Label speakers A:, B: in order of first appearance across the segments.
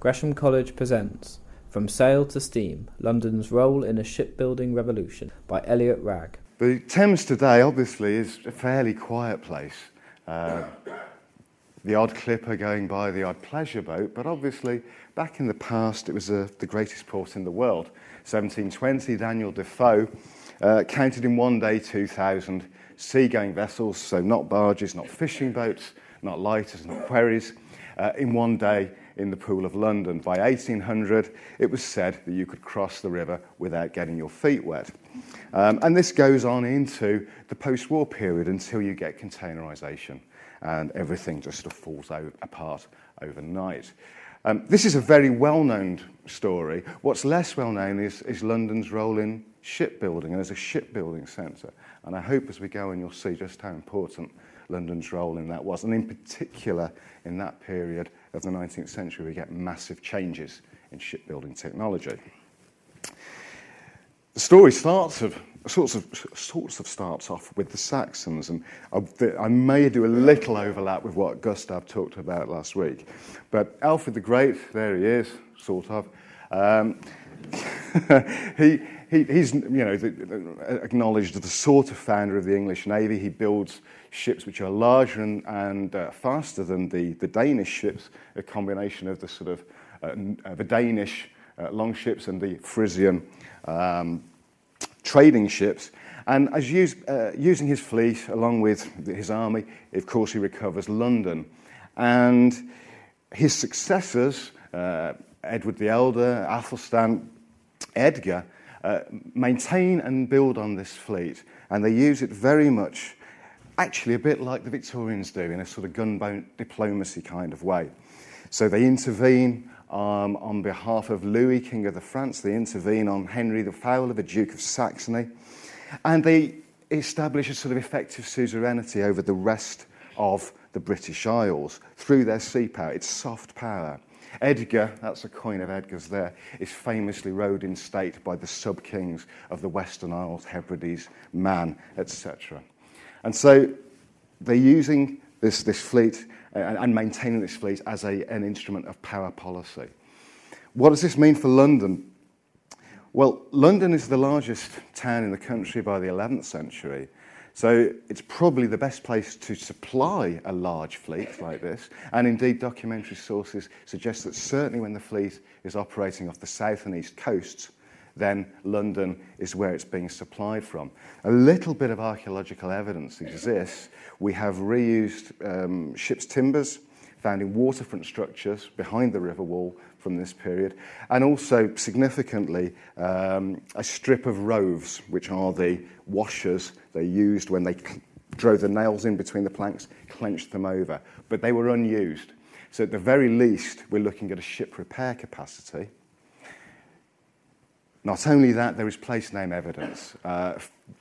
A: Gresham College presents From Sail to Steam London's Role in a Shipbuilding Revolution by Eliot Wragg.
B: The Thames today, obviously, is a fairly quiet place. Uh, the odd clipper going by, the odd pleasure boat, but obviously, back in the past, it was uh, the greatest port in the world. 1720, Daniel Defoe uh, counted in one day 2,000 seagoing vessels, so not barges, not fishing boats, not lighters, not wherries, uh, in one day in the Pool of London. By 1800, it was said that you could cross the river without getting your feet wet. Um, and this goes on into the post war period until you get containerization and everything just sort of falls apart overnight. Um, this is a very well known story. What's less well known is, is London's role in shipbuilding and as a shipbuilding centre. And I hope as we go on, you'll see just how important London's role in that was. And in particular, in that period of the 19th century, we get massive changes in shipbuilding technology. The story starts of sorts of sorts of starts off with the Saxons, and I, may do a little overlap with what Gustav talked about last week. But Alfred the Great, there he is, sort of. Um, he, he, he's you know the, acknowledged the sort of founder of the English Navy. He builds ships which are larger and, and uh, faster than the, the Danish ships, a combination of the sort of uh, the Danish uh, long and the Frisian um, trading ships. And as use, uh, using his fleet along with his army, of course, he recovers London. And his successors, uh, Edward the Elder, Athelstan, Edgar, uh, maintain and build on this fleet. And they use it very much, actually, a bit like the Victorians do, in a sort of gunboat diplomacy kind of way. So they intervene um, on behalf of Louis, King of the France. They intervene on Henry the Fowler, the Duke of Saxony. And they establish a sort of effective suzerainty over the rest of the British Isles through their sea power, its soft power. Edgar, that's a coin of Edgar's there, is famously rowed in state by the sub kings of the Western Isles, Hebrides, Man, etc. And so they're using this, this fleet uh, and, and maintaining this fleet as a, an instrument of power policy. What does this mean for London? Well, London is the largest town in the country by the 11th century. So it's probably the best place to supply a large fleet like this. And indeed, documentary sources suggest that certainly when the fleet is operating off the south and east coasts, then London is where it's being supplied from. A little bit of archaeological evidence exists. We have reused um, ship's timbers found in waterfront structures behind the river wall from this period, and also significantly um, a strip of roves, which are the washers they used when they drove the nails in between the planks, clenched them over, but they were unused. So at the very least, we're looking at a ship repair capacity not only that, there is place name evidence. Uh,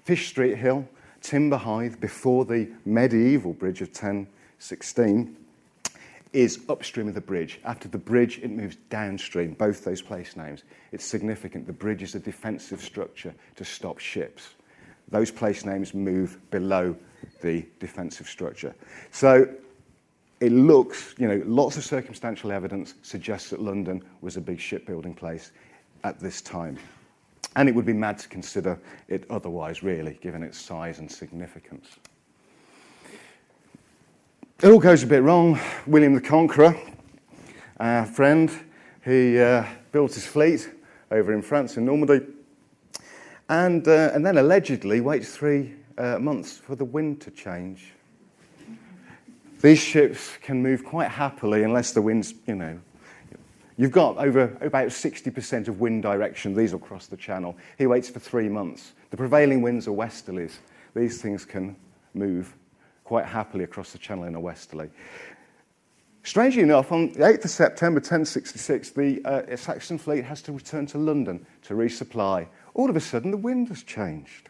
B: Fish Street Hill, Timber Hythe, before the medieval bridge of 1016, is upstream of the bridge. After the bridge, it moves downstream, both those place names. It's significant. The bridge is a defensive structure to stop ships. Those place names move below the defensive structure. So it looks, you know, lots of circumstantial evidence suggests that London was a big shipbuilding place at this time. And it would be mad to consider it otherwise, really, given its size and significance. It all goes a bit wrong. William the Conqueror, our friend, he uh, built his fleet over in France, in Normandy, and, uh, and then allegedly waits three uh, months for the wind to change. These ships can move quite happily unless the wind's, you know, You've got over about 60% of wind direction. These will cross the channel. He waits for three months. The prevailing winds are westerlies. These things can move quite happily across the channel in a westerly. Strangely enough, on the 8th of September 1066, the uh, Saxon fleet has to return to London to resupply. All of a sudden, the wind has changed.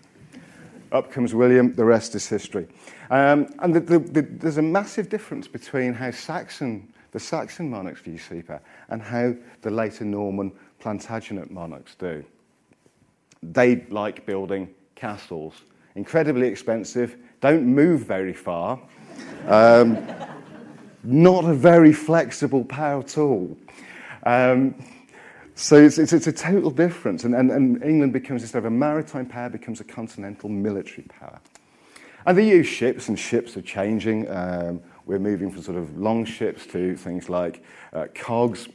B: Up comes William, the rest is history. Um, and the, the, the, there's a massive difference between how Saxon the Saxon monarchs view Seapower and how the later Norman Plantagenet monarchs do. They like building castles, incredibly expensive, don't move very far, um, not a very flexible power tool. Um, so it's, it's, it's, a total difference, and, and, and England becomes, instead of a maritime power, becomes a continental military power. And they use ships, and ships are changing. Um, we're moving from sort of long ships to things like uh, cogs.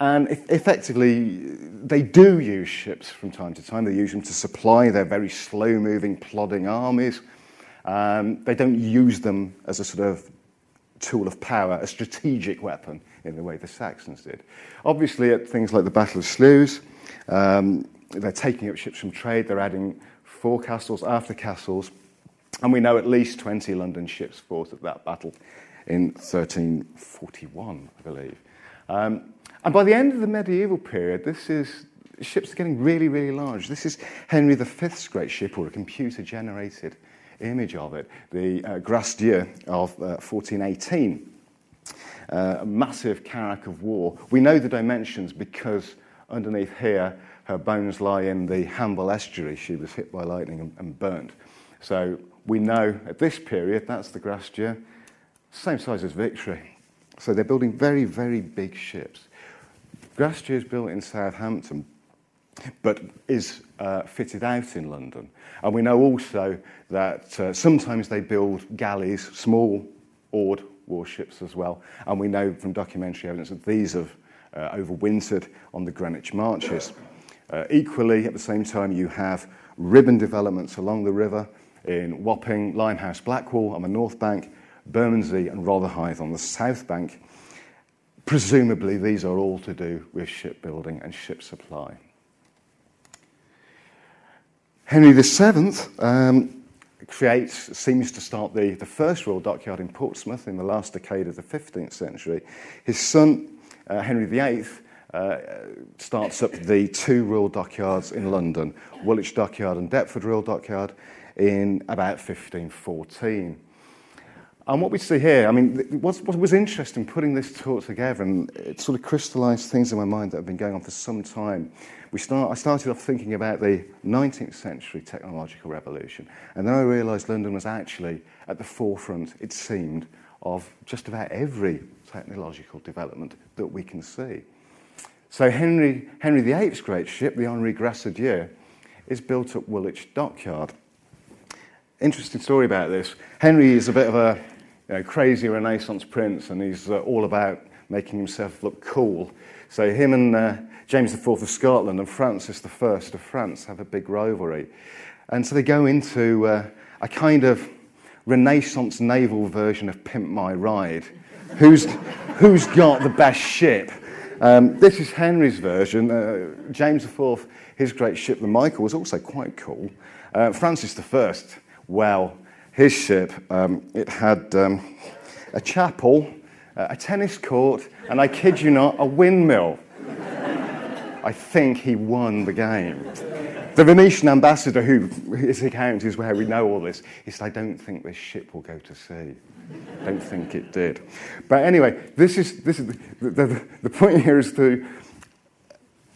B: And effectively, they do use ships from time to time. They use them to supply their very slow moving, plodding armies. Um, they don't use them as a sort of tool of power, a strategic weapon in the way the Saxons did. Obviously, at things like the Battle of Sluys, um, they're taking up ships from trade, they're adding forecastles after castles, and we know at least 20 London ships fought at that battle in 1341, I believe. Um, and by the end of the medieval period, this is ships are getting really, really large. This is Henry V's great ship, or a computer-generated image of it, the uh, Grace Dieu of uh, 1418. A massive carrack of war. We know the dimensions because underneath here, her bones lie in the Hamble estuary. She was hit by lightning and, and burnt. So we know at this period, that's the Dieu, same size as Victory. So they're building very, very big ships. Dieu is built in Southampton, but is uh, fitted out in London. And we know also that uh, sometimes they build galleys, small oared warships as well. And we know from documentary evidence that these have uh, overwintered on the Greenwich Marches. Uh, equally, at the same time, you have ribbon developments along the river in Wapping, Limehouse, Blackwall on the north bank, Bermondsey and Rotherhithe on the south bank. Presumably, these are all to do with shipbuilding and ship supply. Henry VII um, creates, seems to start the, the first Royal Dockyard in Portsmouth in the last decade of the 15th century. His son, uh, Henry VIII, uh, starts up the two Royal Dockyards in London, Woolwich Dockyard and Deptford Royal Dockyard, in about 1514. And what we see here, I mean, what, what was interesting putting this talk together, and it sort of crystallized things in my mind that have been going on for some time. We start, I started off thinking about the 19th century technological revolution, and then I realized London was actually at the forefront, it seemed, of just about every technological development that we can see. So Henry, Henry VIII's great ship, the Henri Gracedieu, is built at Woolwich Dockyard. Interesting story about this. Henry is a bit of a you know, crazy Renaissance prince, and he's uh, all about making himself look cool. So him and uh, James IV of Scotland and Francis I of France have a big rivalry. And so they go into uh, a kind of Renaissance naval version of Pimp My Ride. who's, who's got the best ship? Um, this is Henry's version. Uh, James IV, his great ship, the Michael, was also quite cool. Uh, Francis I, well, his ship, um, it had um, a chapel, uh, a tennis court, and I kid you not, a windmill. I think he won the game. The Venetian ambassador, who his account is where we know all this, he said, I don't think this ship will go to sea. I don't think it did. But anyway, this is, this is the, the, the point here is to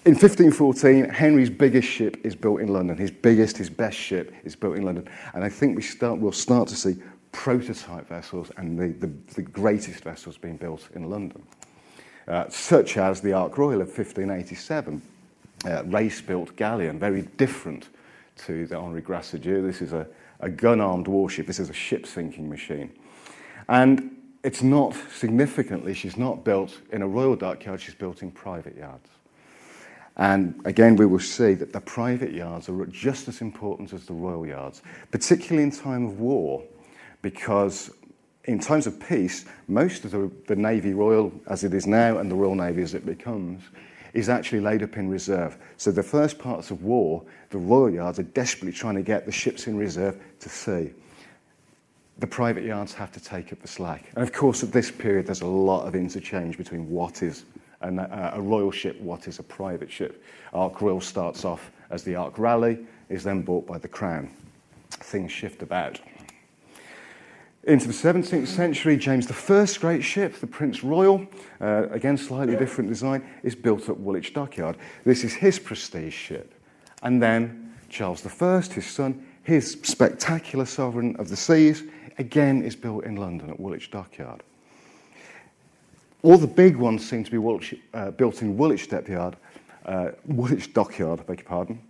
B: in 1514, Henry's biggest ship is built in London. His biggest, his best ship is built in London. And I think we start, we'll start to see prototype vessels and the, the, the greatest vessels being built in London, uh, such as the Ark Royal of 1587, uh, race-built galleon, very different to the Henri Gracedieu. This is a, a gun-armed warship. This is a ship-sinking machine. And it's not, significantly, she's not built in a royal dockyard, she's built in private yards. And again, we will see that the private yards are just as important as the royal yards, particularly in time of war, because in times of peace, most of the, the Navy Royal, as it is now, and the Royal Navy as it becomes, is actually laid up in reserve. So the first parts of war, the royal yards are desperately trying to get the ships in reserve to sea. The private yards have to take up the slack. And of course, at this period, there's a lot of interchange between what is and a, a royal ship, what is a private ship. Ark Royal starts off as the Ark Raleigh, is then bought by the Crown. Things shift about. Into the 17th century, James I's great ship, the Prince Royal, uh, again slightly different design, is built at Woolwich Dockyard. This is his prestige ship. And then Charles I, his son, his spectacular sovereign of the seas, again is built in London at Woolwich Dockyard. All the big ones seem to be Woolwich, uh, built in Woolwich Dockyard, uh, Woolwich Dockyard, beg your pardon.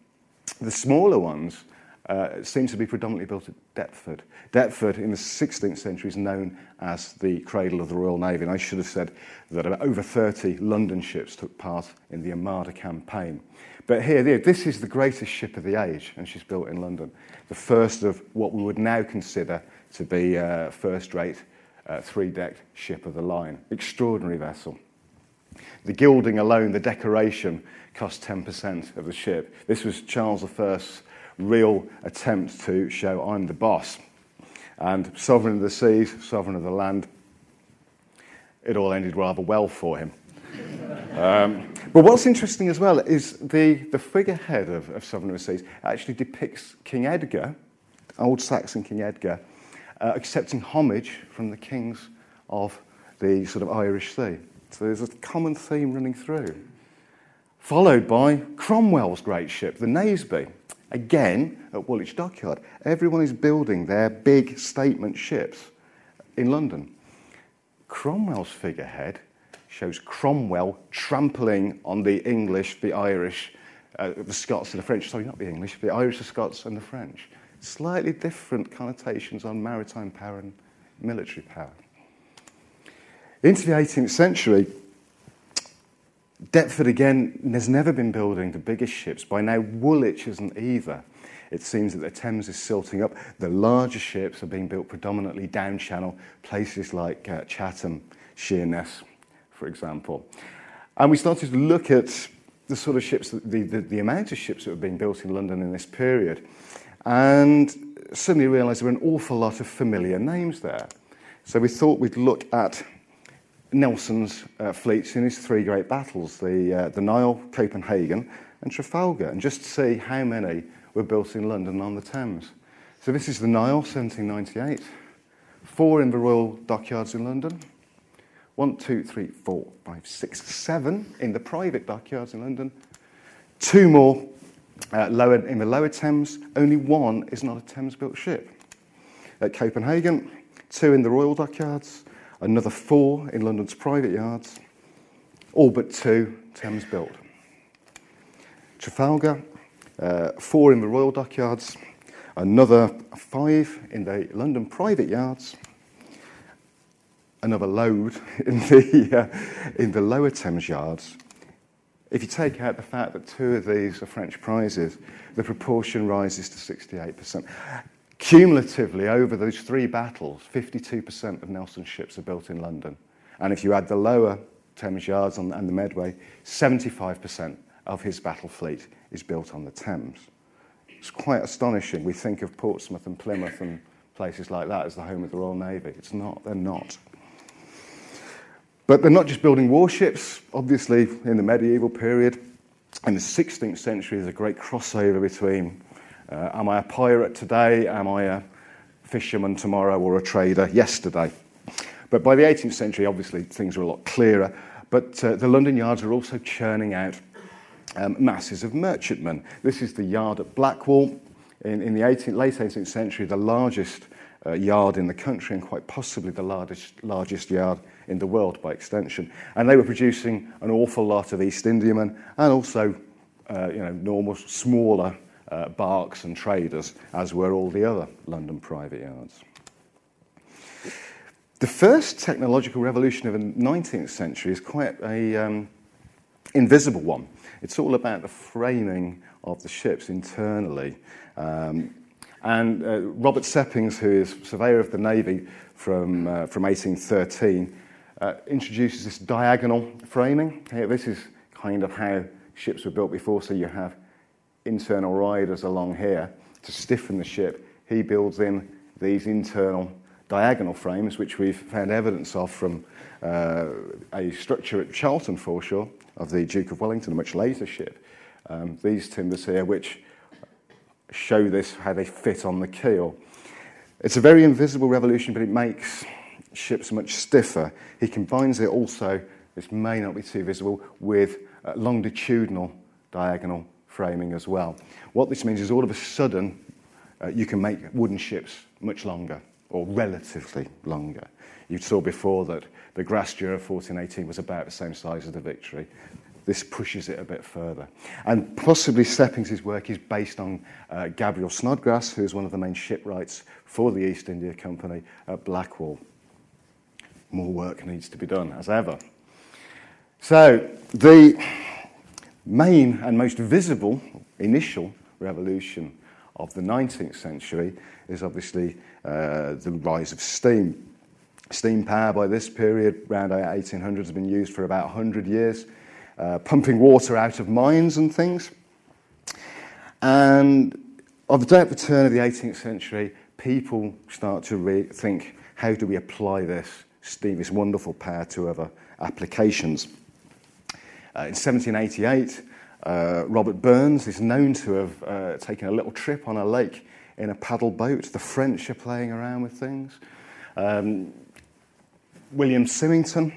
B: The smaller ones uh, seem to be predominantly built at Deptford. Deptford in the 16th century is known as the cradle of the Royal Navy, and I should have said that about over 30 London ships took part in the Armada campaign. But here, this is the greatest ship of the age, and she's built in London. The first of what we would now consider to be a first-rate uh, three-decked ship of the line. Extraordinary vessel. The gilding alone, the decoration, cost 10% of the ship. This was Charles I's real attempt to show I'm the boss. And sovereign of the seas, sovereign of the land, it all ended rather well for him. um, but what's interesting as well is the, the figurehead of, of Sovereign of the Seas actually depicts King Edgar, old Saxon King Edgar, uh, accepting homage from the kings of the sort of Irish Sea. So there's a common theme running through. Followed by Cromwell's great ship, the Naseby, again at Woolwich Dockyard. Everyone is building their big statement ships in London. Cromwell's figurehead shows Cromwell trampling on the English, the Irish, uh, the Scots and the French. Sorry, not the English, the Irish, the Scots, and the French. Slightly different connotations on maritime power and military power. Into the 18th century, Deptford again has never been building the biggest ships. By now, Woolwich isn't either. It seems that the Thames is silting up. The larger ships are being built predominantly down channel, places like uh, Chatham, Sheerness, for example. And we started to look at the sort of ships, the, the, the amount of ships that were being built in London in this period, and suddenly realised there were an awful lot of familiar names there. So we thought we'd look at Nelson's uh, fleets in his three great battles the, uh, the Nile, Copenhagen, and Trafalgar, and just see how many were built in London on the Thames. So this is the Nile, 1798, four in the Royal Dockyards in London, one, two, three, four, five, six, seven in the private dockyards in London, two more uh, lower, in the lower Thames, only one is not a Thames built ship. At Copenhagen, two in the Royal Dockyards, another four in London's private yards, all but two Thames built. Trafalgar, uh, four in the Royal Dockyards, another five in the London private yards, another load in the, uh, in the lower Thames yards. If you take out the fact that two of these are French prizes, the proportion rises to 68%. Cumulatively, over those three battles, 52% of Nelson's ships are built in London. And if you add the lower Thames Yards and the Medway, 75% of his battle fleet is built on the Thames. It's quite astonishing. We think of Portsmouth and Plymouth and places like that as the home of the Royal Navy. It's not, they're not. But they're not just building warships. Obviously, in the medieval period, in the 16th century, there's a great crossover between uh, am I a pirate today? Am I a fisherman tomorrow or a trader yesterday? But by the 18th century, obviously, things are a lot clearer. But uh, the London yards are also churning out um, masses of merchantmen. This is the yard at Blackwall. In, in the 18th, late 18th century, the largest uh, yard in the country and quite possibly the largest, largest yard in the world by extension. And they were producing an awful lot of East Indiamen and also uh, you know, normal, smaller uh, barks and traders, as were all the other London private yards. The first technological revolution of the 19th century is quite a um, invisible one. It's all about the framing of the ships internally. Um, and uh, Robert Seppings, who is surveyor of the Navy from, uh, from 1813, uh, introduces this diagonal framing. This is kind of how ships were built before, so you have internal riders along here to stiffen the ship, he builds in these internal diagonal frames, which we've found evidence of from uh, a structure at Charlton foreshore of the Duke of Wellington, a much later ship. Um, these timbers here, which show this, how they fit on the keel. It's a very invisible revolution, but it makes ships much stiffer. He combines it also, this may not be too visible, with uh, longitudinal diagonal framing as well. What this means is all of a sudden uh, you can make wooden ships much longer. or relatively longer. You saw before that the Grace Dieu of 1418 was about the same size as the Victory. This pushes it a bit further. And possibly Seppings' work is based on uh, Gabriel Snodgrass, who is one of the main shipwrights for the East India Company at Blackwall. More work needs to be done, as ever. So, the main and most visible initial revolution of the 19th century is obviously uh, the rise of steam. Steam power by this period, around 1800, has been used for about 100 years, uh, pumping water out of mines and things. And of the, turn of the 18th century, people start to re- think, how do we apply this this wonderful power, to other applications? Uh, in 1788, uh, Robert Burns is known to have uh, taken a little trip on a lake in a paddle boat. The French are playing around with things. Um, William Symington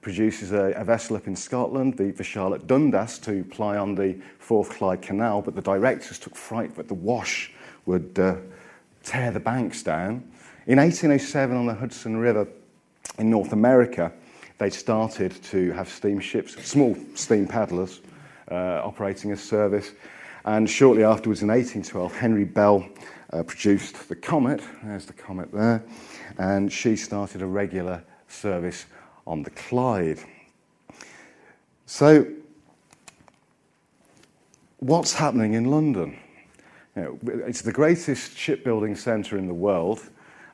B: produces a, a, vessel up in Scotland, the, the Charlotte Dundas, to ply on the Forth Clyde Canal, but the directors took fright that the wash would uh, tear the banks down. In 1807, on the Hudson River in North America, they started to have steamships, small steam paddlers, uh, operating a service. And shortly afterwards, in 1812, Henry Bell uh, produced the Comet. There's the Comet there. And she started a regular service on the Clyde. So, what's happening in London? You know, it's the greatest shipbuilding centre in the world.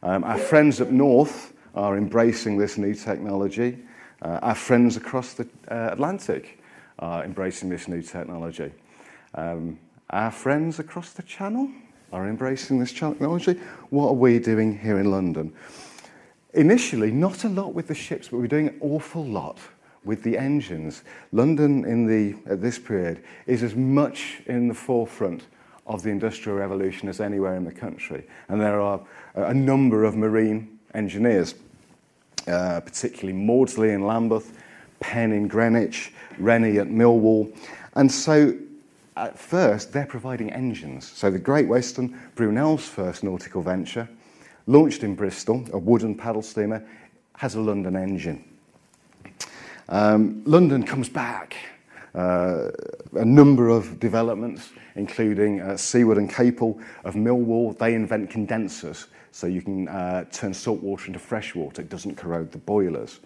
B: Um, our friends up north are embracing this new technology. Uh, our friends across the uh, Atlantic are embracing this new technology. Um, our friends across the channel are embracing this technology. What are we doing here in London? Initially, not a lot with the ships, but we're doing an awful lot with the engines. London in the, at this period is as much in the forefront of the Industrial Revolution as anywhere in the country. And there are a number of marine engineers, uh, particularly Maudslay in Lambeth, Penn in Greenwich, Rennie at Millwall. And so at first, they're providing engines. So the Great Western, Brunel's first nautical venture, launched in Bristol, a wooden paddle steamer, has a London engine. Um, London comes back. Uh, a number of developments, including uh, Seaward and Capel of Millwall, they invent condensers so you can uh, turn salt water into fresh water. It doesn't corrode the boilers.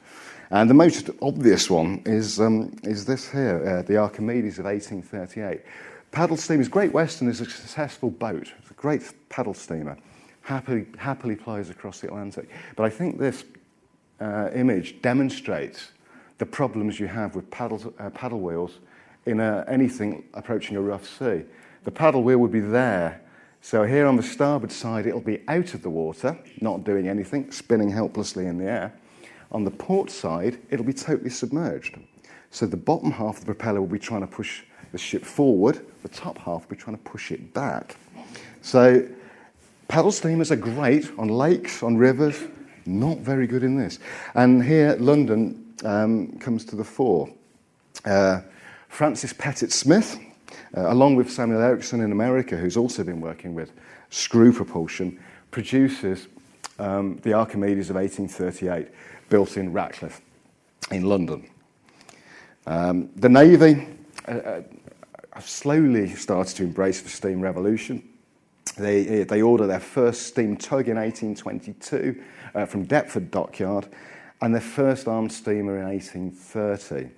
B: And the most obvious one is, um, is this here, uh, the Archimedes of 1838. Paddle steamers, Great Western is a successful boat. It's a great paddle steamer. Happily, happily plies across the Atlantic. But I think this uh, image demonstrates the problems you have with paddle, uh, paddle wheels in a, anything approaching a rough sea. The paddle wheel would be there. So here on the starboard side, it'll be out of the water, not doing anything, spinning helplessly in the air. On the port side, it'll be totally submerged. So the bottom half of the propeller will be trying to push the ship forward, the top half will be trying to push it back. So paddle steamers are great on lakes, on rivers, not very good in this. And here, London um, comes to the fore. Uh, Francis Pettit Smith, uh, along with Samuel Ericsson in America, who's also been working with screw propulsion, produces um, the Archimedes of 1838 built in Ratcliffe in London. Um, the Navy uh, uh, slowly started to embrace the steam revolution. They, they order their first steam tug in 1822 uh, from Deptford Dockyard and their first armed steamer in 1830.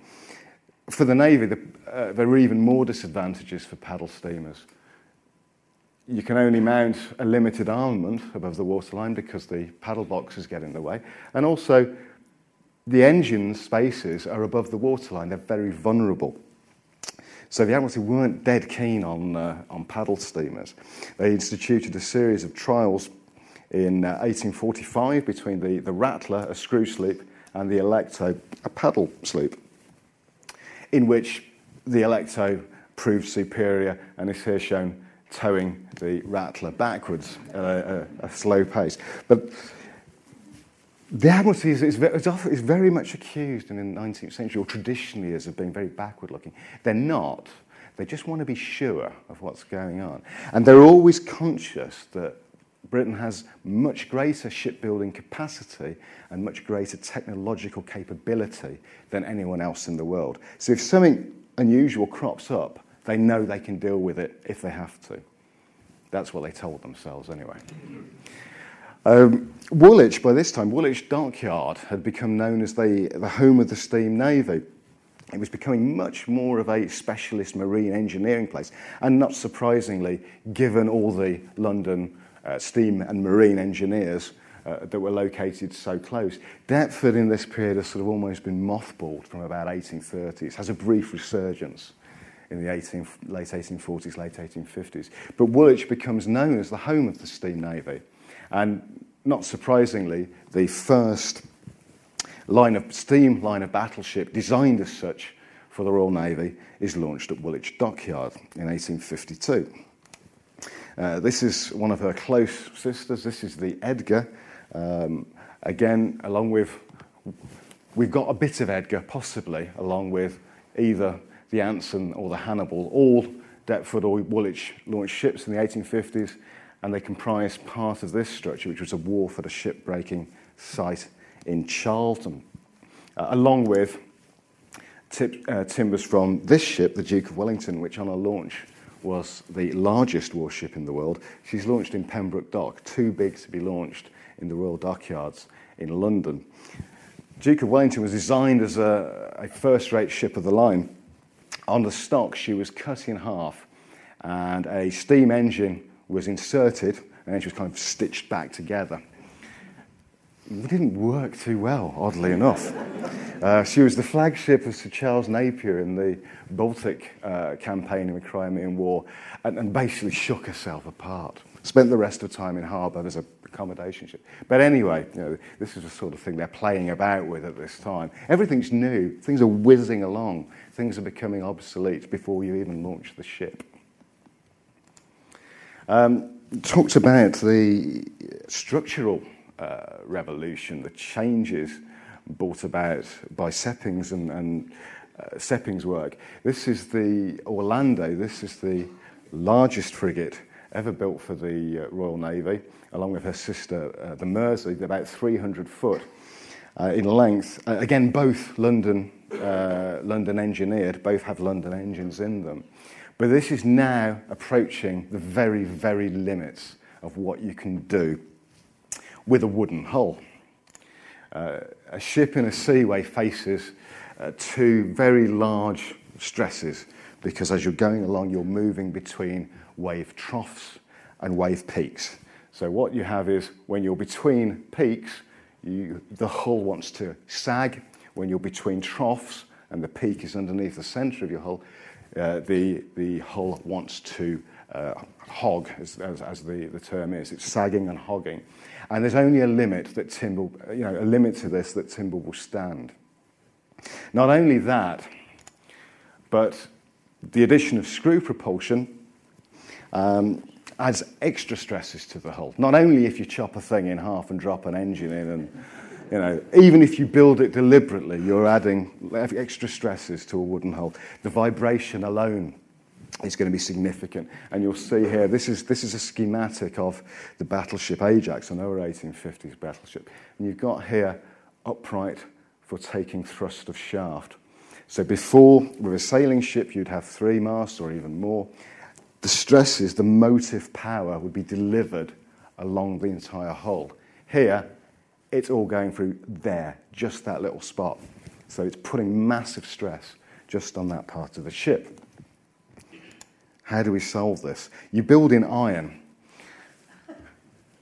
B: For the Navy, the, uh, there are even more disadvantages for paddle steamers you can only mount a limited armament above the waterline because the paddle boxes get in the way. And also, the engine spaces are above the waterline. They're very vulnerable. So the Admiralty weren't dead keen on, uh, on paddle steamers. They instituted a series of trials in uh, 1845 between the, the Rattler, a screw sloop, and the Alecto, a paddle sloop, in which the Alecto proved superior and is here shown towing the rattler backwards at a, a, a slow pace. But the Admiralty is, is, is, very much accused in the 19th century, or traditionally is, of being very backward looking. They're not. They just want to be sure of what's going on. And they're always conscious that Britain has much greater shipbuilding capacity and much greater technological capability than anyone else in the world. So if something unusual crops up, they know they can deal with it if they have to. That's what they told themselves anyway. Um, Woolwich, by this time, Woolwich Dockyard had become known as the, the home of the steam navy. It was becoming much more of a specialist marine engineering place. And not surprisingly, given all the London steam and marine engineers uh, that were located so close, Deptford in this period has sort of almost been mothballed from about 1830s, has a brief resurgence in the 18, late 1840s, late 1850s. But Woolwich becomes known as the home of the steam navy. And not surprisingly, the first line of steam line of battleship designed as such for the Royal Navy is launched at Woolwich Dockyard in 1852. Uh, this is one of her close sisters. This is the Edgar. Um, again, along with, we've got a bit of Edgar, possibly, along with either the Anson or the Hannibal. All Deptford or Woolwich launched ships in the 1850s, and they comprised part of this structure, which was a wharf at a shipbreaking site in Charlton, uh, along with tip, uh, timbers from this ship, the Duke of Wellington, which on a launch was the largest warship in the world. She's launched in Pembroke Dock, too big to be launched in the Royal Dockyards in London. Duke of Wellington was designed as a, a first rate ship of the line. On the stock, she was cut in half, and a steam engine was inserted, and then she was kind of stitched back together. It didn't work too well, oddly enough. Uh, she was the flagship of Sir Charles Napier in the Baltic uh, campaign in the Crimean War and, and, basically shook herself apart. Spent the rest of time in harbour as a accommodation ship. But anyway, you know, this is the sort of thing they're playing about with at this time. Everything's new, things are whizzing along, things are becoming obsolete before you even launch the ship. Um, talked about the structural uh, revolution, the changes brought about by Seppings and, and uh, Seppings' work. This is the Orlando, this is the largest frigate ever built for the uh, Royal Navy, along with her sister, uh, the Mersey, about 300 foot uh, in length. Again, both London, uh, London engineered, both have London engines in them. But this is now approaching the very, very limits of what you can do with a wooden hull. Uh, a ship in a seaway faces uh, two very large stresses because as you're going along, you're moving between wave troughs and wave peaks. So, what you have is when you're between peaks, you, the hull wants to sag. When you're between troughs and the peak is underneath the center of your hull, uh, the, the hull wants to uh, hog, as, as, as the, the term is. It's sagging and hogging. And there's only a limit that timber, you know, a limit to this that timber will stand. Not only that, but the addition of screw propulsion um, adds extra stresses to the hull. Not only if you chop a thing in half and drop an engine in and you know, even if you build it deliberately, you're adding extra stresses to a wooden hull. The vibration alone is going to be significant. And you'll see here, this is, this is a schematic of the battleship Ajax, an early 1850s battleship. And you've got here upright for taking thrust of shaft. So before, with a sailing ship, you'd have three masts or even more. The stresses, the motive power would be delivered along the entire hull. Here, it's all going through there, just that little spot. So it's putting massive stress just on that part of the ship. How do we solve this? You build in iron,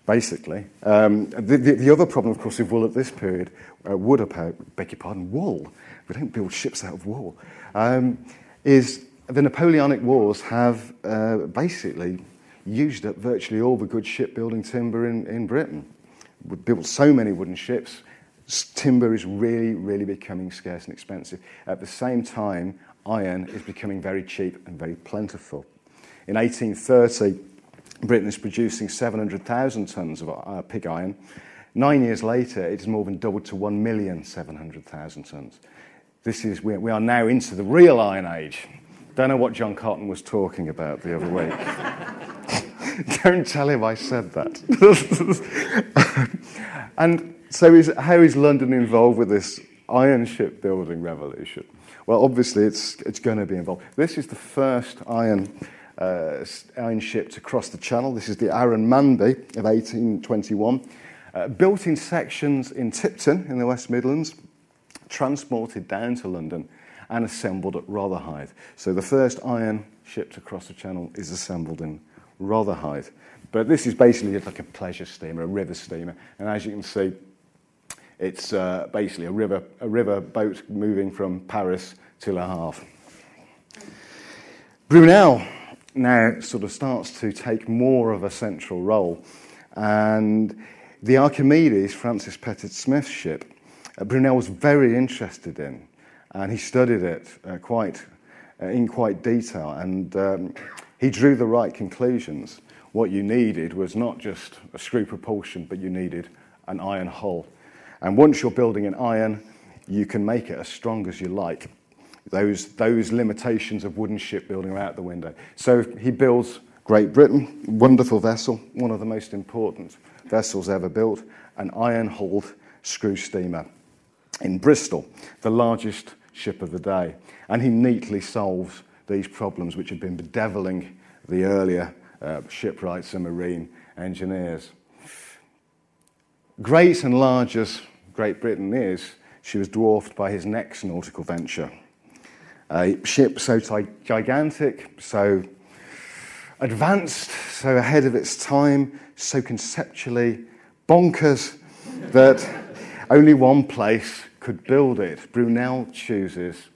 B: basically. Um, the, the, the, other problem, of course, with wool at this period, uh, wood, uh, beg your pardon, wool, we don't build ships out of wool, um, is the Napoleonic Wars have uh, basically used up virtually all the good shipbuilding timber in, in Britain we built so many wooden ships. Timber is really, really becoming scarce and expensive. At the same time, iron is becoming very cheap and very plentiful. In 1830, Britain is producing 700,000 tonnes of uh, pig iron. Nine years later, it has more than doubled to 1,700,000 tonnes. This is, we are now into the real iron age. Don't know what John Cotton was talking about the other week. Don't tell him I said that. and so, is, how is London involved with this iron shipbuilding revolution? Well, obviously, it's, it's going to be involved. This is the first iron, uh, iron ship to cross the channel. This is the Aaron Manby of 1821, uh, built in sections in Tipton in the West Midlands, transported down to London, and assembled at Rotherhithe. So the first iron ship to cross the channel is assembled in Rotherhithe. But this is basically like a pleasure steamer, a river steamer. And as you can see, it's uh, basically a river, a river boat moving from Paris to Le Havre. Brunel now sort of starts to take more of a central role. And the Archimedes, Francis Pettit Smith's ship, uh, Brunel was very interested in, and he studied it uh, quite uh, in quite detail, and um, he drew the right conclusions. What you needed was not just a screw propulsion, but you needed an iron hull. And once you're building an iron, you can make it as strong as you like. Those, those limitations of wooden shipbuilding are out the window. So he builds Great Britain, wonderful vessel, one of the most important vessels ever built, an iron hulled screw steamer in Bristol, the largest ship of the day. And he neatly solves these problems which had been bedeviling the earlier uh, shipwrights and marine engineers. Great and large as Great Britain is, she was dwarfed by his next nautical venture. A ship so gigantic, so advanced, so ahead of its time, so conceptually bonkers that only one place could build it. Brunel chooses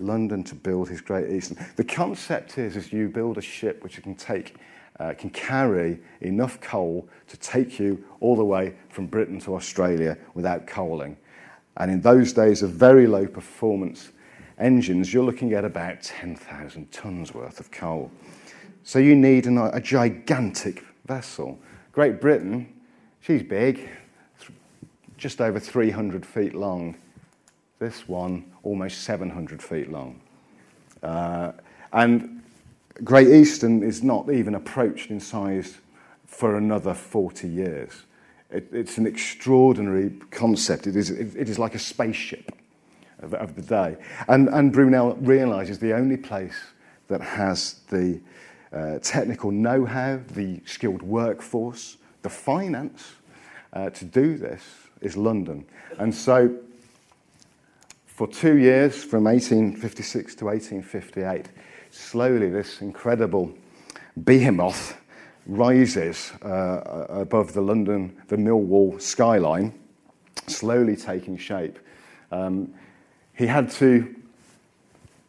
B: London to build his Great Eastern. The concept is, is you build a ship which can take, uh, can carry enough coal to take you all the way from Britain to Australia without coaling. And in those days of very low performance engines, you're looking at about 10,000 tons worth of coal. So you need an, a gigantic vessel. Great Britain, she's big, just over 300 feet long. This one, almost 700 feet long. Uh, and Great Eastern is not even approached in size for another 40 years. It, it's an extraordinary concept. It is, it, it is like a spaceship of, of the day. And, and Brunel realizes the only place that has the uh, technical know how, the skilled workforce, the finance uh, to do this is London. And so for two years, from 1856 to 1858, slowly this incredible behemoth rises uh, above the London, the Millwall skyline, slowly taking shape. Um, he had to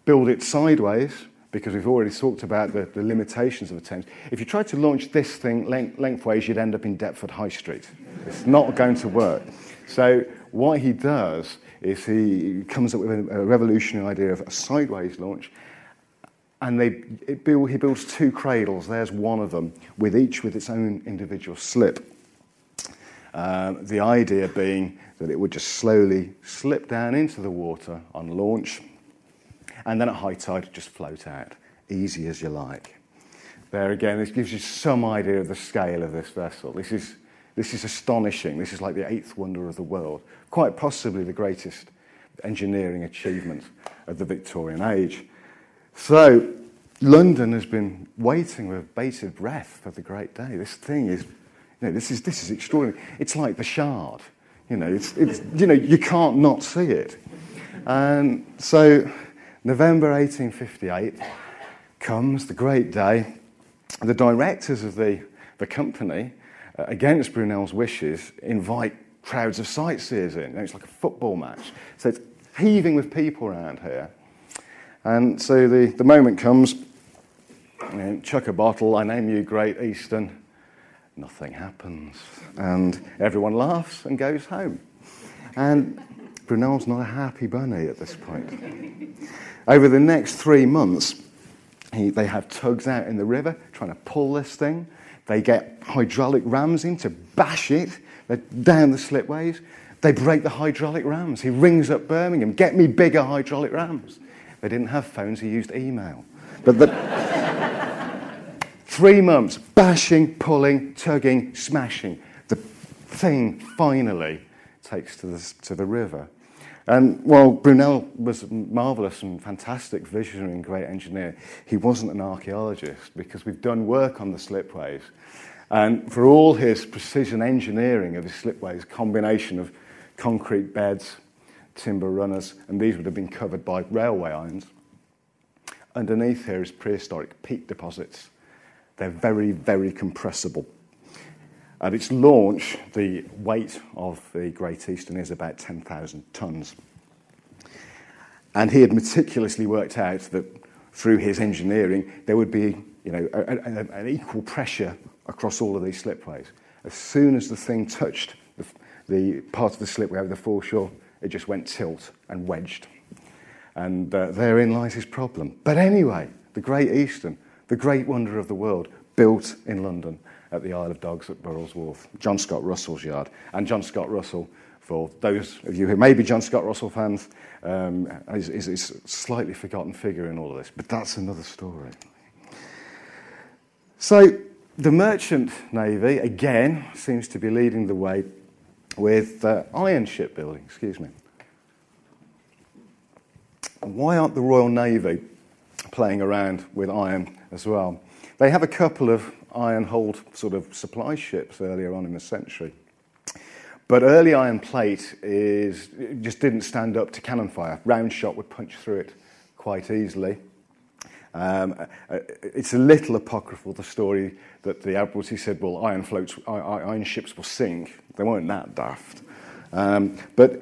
B: build it sideways because we've already talked about the, the limitations of the Thames. If you tried to launch this thing length, lengthways, you'd end up in Deptford High Street. It's not going to work. So what he does is he comes up with a, a revolutionary idea of a sideways launch, and they, build, he builds two cradles. There's one of them, with each with its own individual slip. Um, the idea being that it would just slowly slip down into the water on launch, and then at high tide just float out, easy as you like. There again, this gives you some idea of the scale of this vessel. This is this is astonishing. This is like the eighth wonder of the world, quite possibly the greatest engineering achievement of the Victorian age. So, London has been waiting with bated breath for the great day. This thing is, you know, this is, this is extraordinary. It's like the Shard. You know, it's, it's, you know, you can't not see it. And so, November 1858 comes, the great day. The directors of the, the company uh, against Brunel's wishes, invite crowds of sightseers in. it's like a football match. So it's heaving with people around here. And so the, the moment comes, you know, chuck a bottle, I name you Great Eastern. Nothing happens. And everyone laughs and goes home. And Brunel's not a happy bunny at this point. Over the next three months, he, they have tugs out in the river trying to pull this thing. They get hydraulic rams in to bash it They down the slipways. They break the hydraulic rams. He rings up Birmingham, get me bigger hydraulic rams. They didn't have phones, he used email. But the Three months, bashing, pulling, tugging, smashing. The thing finally takes to the, to the river. And while Brunel was a marvellous and fantastic visionary and great engineer, he wasn't an archaeologist because we've done work on the slipways. And for all his precision engineering of his slipways, combination of concrete beds, timber runners, and these would have been covered by railway irons. Underneath here is prehistoric peat deposits. They're very, very compressible. At its launch, the weight of the Great Eastern is about 10,000 tonnes. And he had meticulously worked out that through his engineering, there would be you know, a, a, an equal pressure across all of these slipways. As soon as the thing touched the, the part of the slipway over the foreshore, it just went tilt and wedged. And uh, therein lies his problem. But anyway, the Great Eastern, the great wonder of the world, built in London at the Isle of Dogs at Burrell's Wharf, John Scott Russell's yard. And John Scott Russell, for those of you who may be John Scott Russell fans, um, is, is, is a slightly forgotten figure in all of this. But that's another story. So the merchant navy, again, seems to be leading the way with uh, iron shipbuilding. Excuse me. Why aren't the Royal Navy playing around with iron as well? They have a couple of iron hold sort of supply ships earlier on in the century. But early iron plate is, just didn't stand up to cannon fire. Round shot would punch through it quite easily. Um, uh, it's a little apocryphal, the story that the Admiralty said, well, iron, floats, iron ships will sink. They weren't that daft. Um, but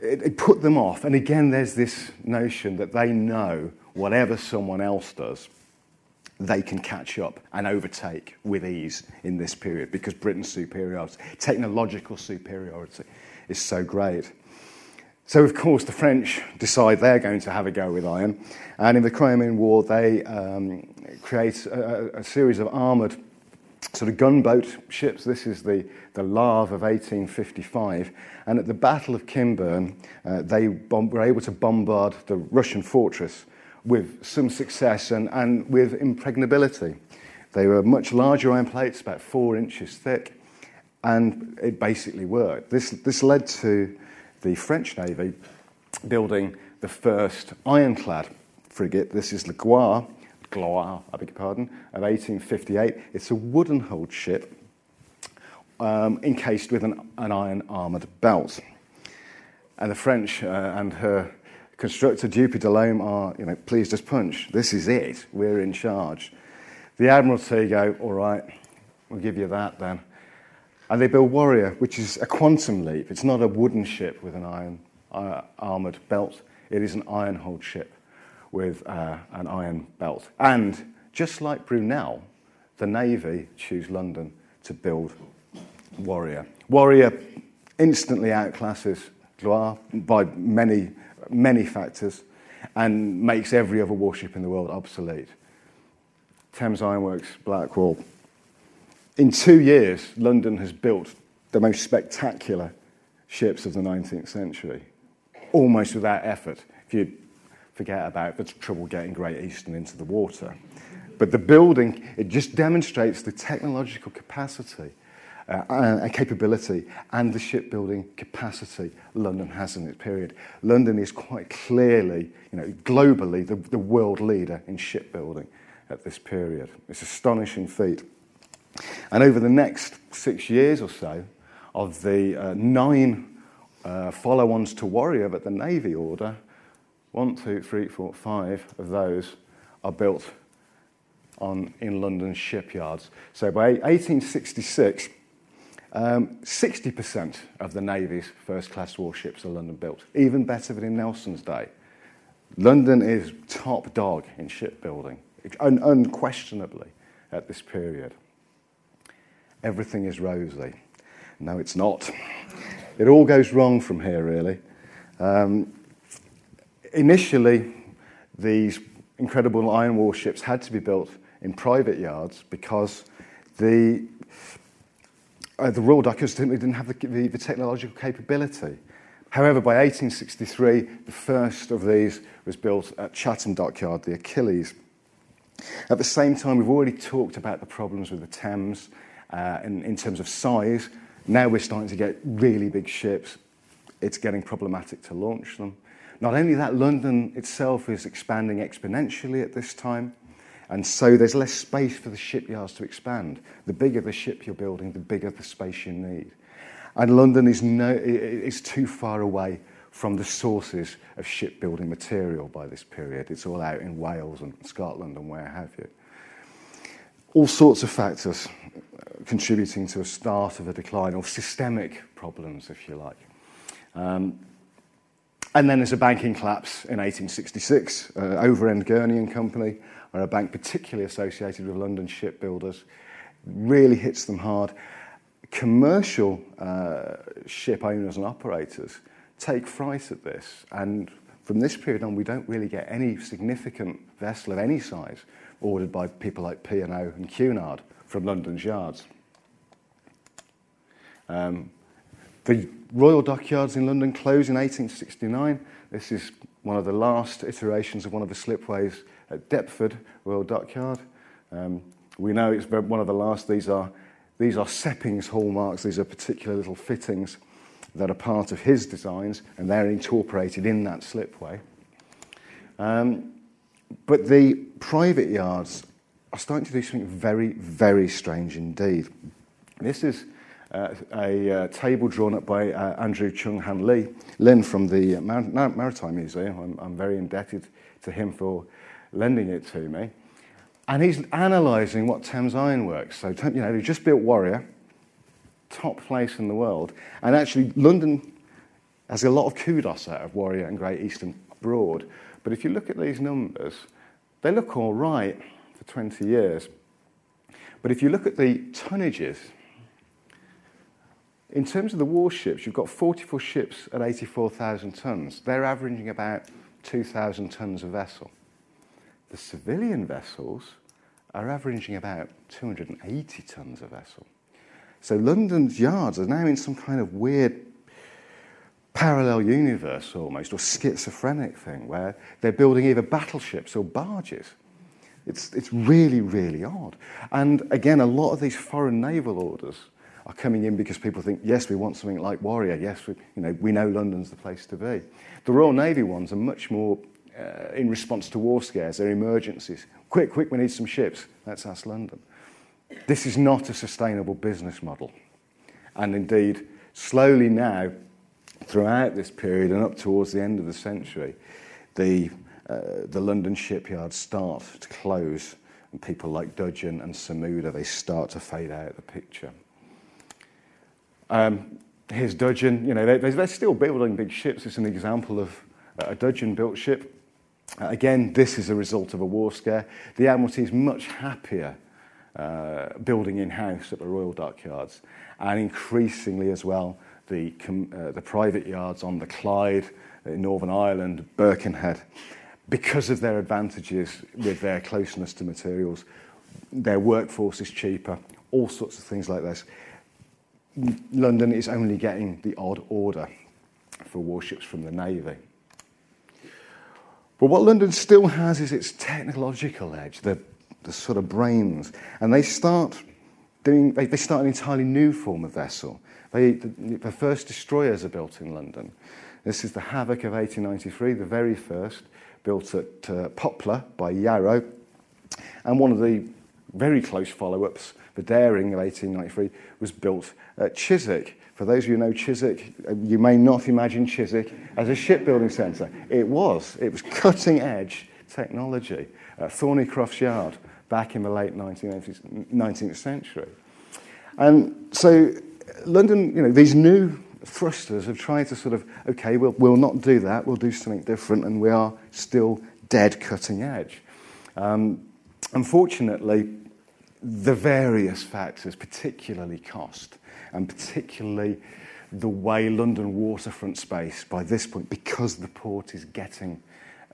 B: it, it put them off. And again, there's this notion that they know whatever someone else does, they can catch up and overtake with ease in this period because Britain's superiority, technological superiority, is so great. So, of course, the French decide they're going to have a go with iron, and in the Crimean War, they um, create a, a series of armoured sort of gunboat ships. This is the, the Lave of 1855. And at the Battle of Kinburn, uh, they were able to bombard the Russian fortress with some success and, and with impregnability. They were much larger iron plates, about four inches thick, and it basically worked. This, this led to the French Navy building the first ironclad frigate. This is Le Gloire, Gloire, I beg your pardon, of 1858. It's a wooden hulled ship um, encased with an, an iron armoured belt. And the French uh, and her constructor, de Lome, are you know, please just punch. This is it. We're in charge. The Admiralty go, all right, we'll give you that then. And they build Warrior, which is a quantum leap. It's not a wooden ship with an iron uh, armoured belt. It is an iron-hulled ship with uh, an iron belt. And just like Brunel, the Navy choose London to build Warrior. Warrior instantly outclasses Gloire by many, many factors and makes every other warship in the world obsolete. Thames Ironworks, Blackwall, in two years, London has built the most spectacular ships of the 19th century, almost without effort, if you forget about the trouble getting Great Eastern into the water. But the building, it just demonstrates the technological capacity uh, capability and the shipbuilding capacity London has in its period. London is quite clearly, you know, globally the, the world leader in shipbuilding at this period. It's an astonishing feat. And over the next six years or so, of the uh, nine uh, follow ons to Warrior but the Navy order, one, two, three, four, five of those are built on, in London shipyards. So by 1866, um, 60% of the Navy's first class warships are London built, even better than in Nelson's day. London is top dog in shipbuilding, un- unquestionably, at this period everything is rosy. No, it's not. It all goes wrong from here, really. Um, initially, these incredible iron warships had to be built in private yards because the, uh, the Royal Dockers simply didn't have the, the, the technological capability. However, by 1863, the first of these was built at Chatham Dockyard, the Achilles. At the same time, we've already talked about the problems with the Thames uh, in, in terms of size. Now we're starting to get really big ships. It's getting problematic to launch them. Not only that, London itself is expanding exponentially at this time. And so there's less space for the shipyards to expand. The bigger the ship you're building, the bigger the space you need. And London is, no, is too far away from the sources of shipbuilding material by this period. It's all out in Wales and Scotland and where have you. All sorts of factors contributing to a start of a decline, or systemic problems, if you like. Um, and then there's a banking collapse in 1866. Uh, Overend Gurney and Company a bank particularly associated with London shipbuilders. Really hits them hard. Commercial uh, ship owners and operators take fright at this. And from this period on, we don't really get any significant vessel of any size ordered by people like P&O and Cunard from London's yards. Um, the Royal Dockyards in London closed in 1869. This is one of the last iterations of one of the slipways at Deptford Royal Dockyard. Um, we know it's one of the last. These are, these are Seppings' hallmarks. These are particular little fittings that are part of his designs, and they're incorporated in that slipway. Um, but the private yards are starting to do something very, very strange indeed. This is uh, a uh, table drawn up by uh, Andrew Choong Han Lee, Lin from the Mar- Maritime Museum. I'm, I'm very indebted to him for lending it to me. And he's analysing what Thames Ironworks, so you know, they just built Warrior, top place in the world, and actually London has a lot of kudos out of Warrior and Great Eastern Broad. But if you look at these numbers, they look all right for 20 years. But if you look at the tonnages, in terms of the warships, you've got 44 ships at 84,000 tons. They're averaging about 2,000 tons a vessel. The civilian vessels are averaging about 280 tons a vessel. So London's yards are now in some kind of weird parallel universe almost, or schizophrenic thing, where they're building either battleships or barges. It's, it's really, really odd. And again, a lot of these foreign naval orders are coming in because people think, yes, we want something like Warrior. Yes, we, you know, we know London's the place to be. The Royal Navy ones are much more uh, in response to war scares, they're emergencies. Quick, quick, we need some ships. Let's ask London. This is not a sustainable business model. And indeed, slowly now, throughout this period and up towards the end of the century, the, uh, the London shipyards start to close, and people like Dudgeon and Samuda, they start to fade out of the picture. Um, here's Dudgeon. You know, they're, they're still building big ships. It's an example of a Dudgeon-built ship. Uh, again, this is a result of a war scare. The Admiralty is much happier uh, building in-house at the Royal Dockyards, and increasingly as well the, uh, the private yards on the Clyde, in Northern Ireland, Birkenhead, because of their advantages with their closeness to materials. Their workforce is cheaper, all sorts of things like this. London is only getting the odd order for warships from the Navy. But what London still has is its technological edge, the, the sort of brains. And they start doing, they, they start an entirely new form of vessel. They, the, the first destroyers are built in London. This is the Havoc of 1893, the very first, built at uh, Poplar by Yarrow. And one of the very close follow ups, the Daring of 1893, was built at Chiswick. For those of you who know Chiswick, uh, you may not imagine Chiswick as a shipbuilding centre. It was. It was cutting edge technology at Thornycroft's Yard back in the late 19th, 19th century. And so London, you know, these new thrusters have tried to sort of, okay, we'll, we'll not do that, we'll do something different, and we are still dead cutting edge. Um, unfortunately, the various factors, particularly cost, and particularly the way London waterfront space, by this point, because the port is getting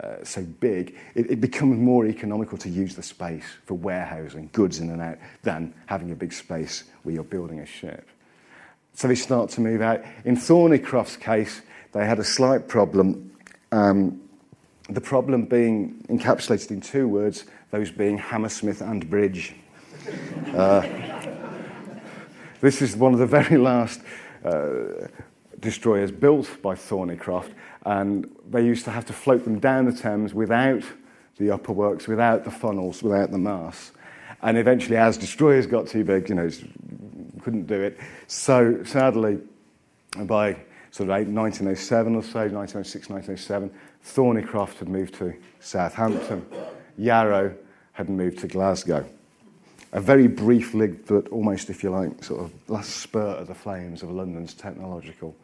B: uh, so big, it, it becomes more economical to use the space for warehousing goods in and out than having a big space where you're building a ship. So they start to move out. In Thornycroft's case, they had a slight problem. Um, the problem being encapsulated in two words, those being Hammersmith and Bridge. Uh, this is one of the very last uh, destroyers built by Thornycroft, and they used to have to float them down the Thames without the upper works, without the funnels, without the masts. And eventually, as destroyers got too big, you know, couldn't do it. So sadly, by sort of 1907 or so, 1906, 1907, Thornycroft had moved to Southampton. Yarrow had moved to Glasgow. A very brief link, but almost, if you like, sort of last spurt of the flames of London's technological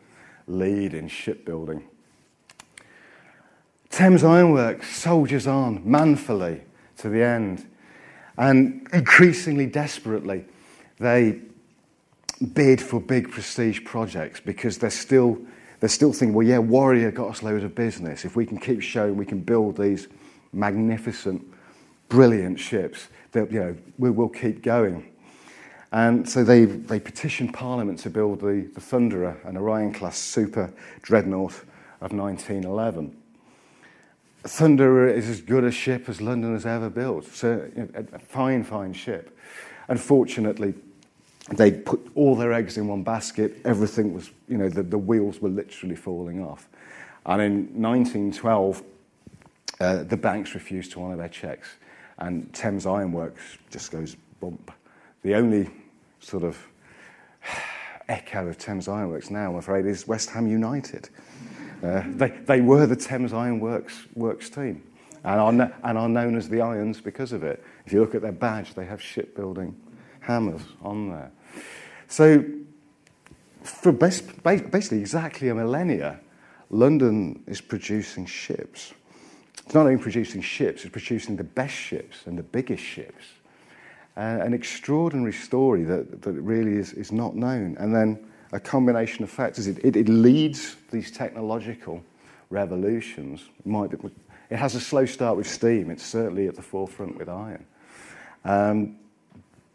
B: lead in shipbuilding. Thames Ironworks soldiers on manfully to the end. And increasingly desperately, they bid for big prestige projects because they're still, they're still thinking, well, yeah, Warrior got us loads of business. If we can keep showing we can build these magnificent, brilliant ships, that, you know, we will keep going. And so they, they petitioned Parliament to build the, the Thunderer, an Orion class super dreadnought of 1911. Thunderer is as good a ship as London has ever built. So, you know, a fine, fine ship. Unfortunately, they put all their eggs in one basket. Everything was, you know, the, the wheels were literally falling off. And in 1912, uh, the banks refused to honour their checks, and Thames Ironworks just goes bump. The only sort of echo of Thames Ironworks now, I'm afraid, is West Ham United. Uh, they, they were the Thames Ironworks Works, team and are, and are known as the Irons because of it. If you look at their badge, they have shipbuilding hammers on there. So, for basically exactly a millennia, London is producing ships. It's not only producing ships, it's producing the best ships and the biggest ships. Uh, an extraordinary story that, that really is, is not known. And then a combination of factors. It, it, it leads these technological revolutions. It, might be, it has a slow start with steam. It's certainly at the forefront with iron. Um,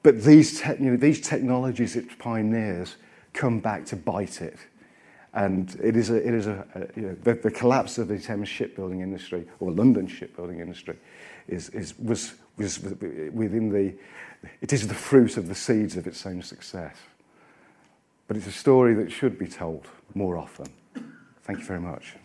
B: but these, te- you know, these technologies it pioneers come back to bite it. And it is a, it is a, a you know, the, the, collapse of the Thames shipbuilding industry, or London shipbuilding industry, is, is, was, was within the, it is the fruit of the seeds of its own success. But it's a story that should be told more often. Thank you very much.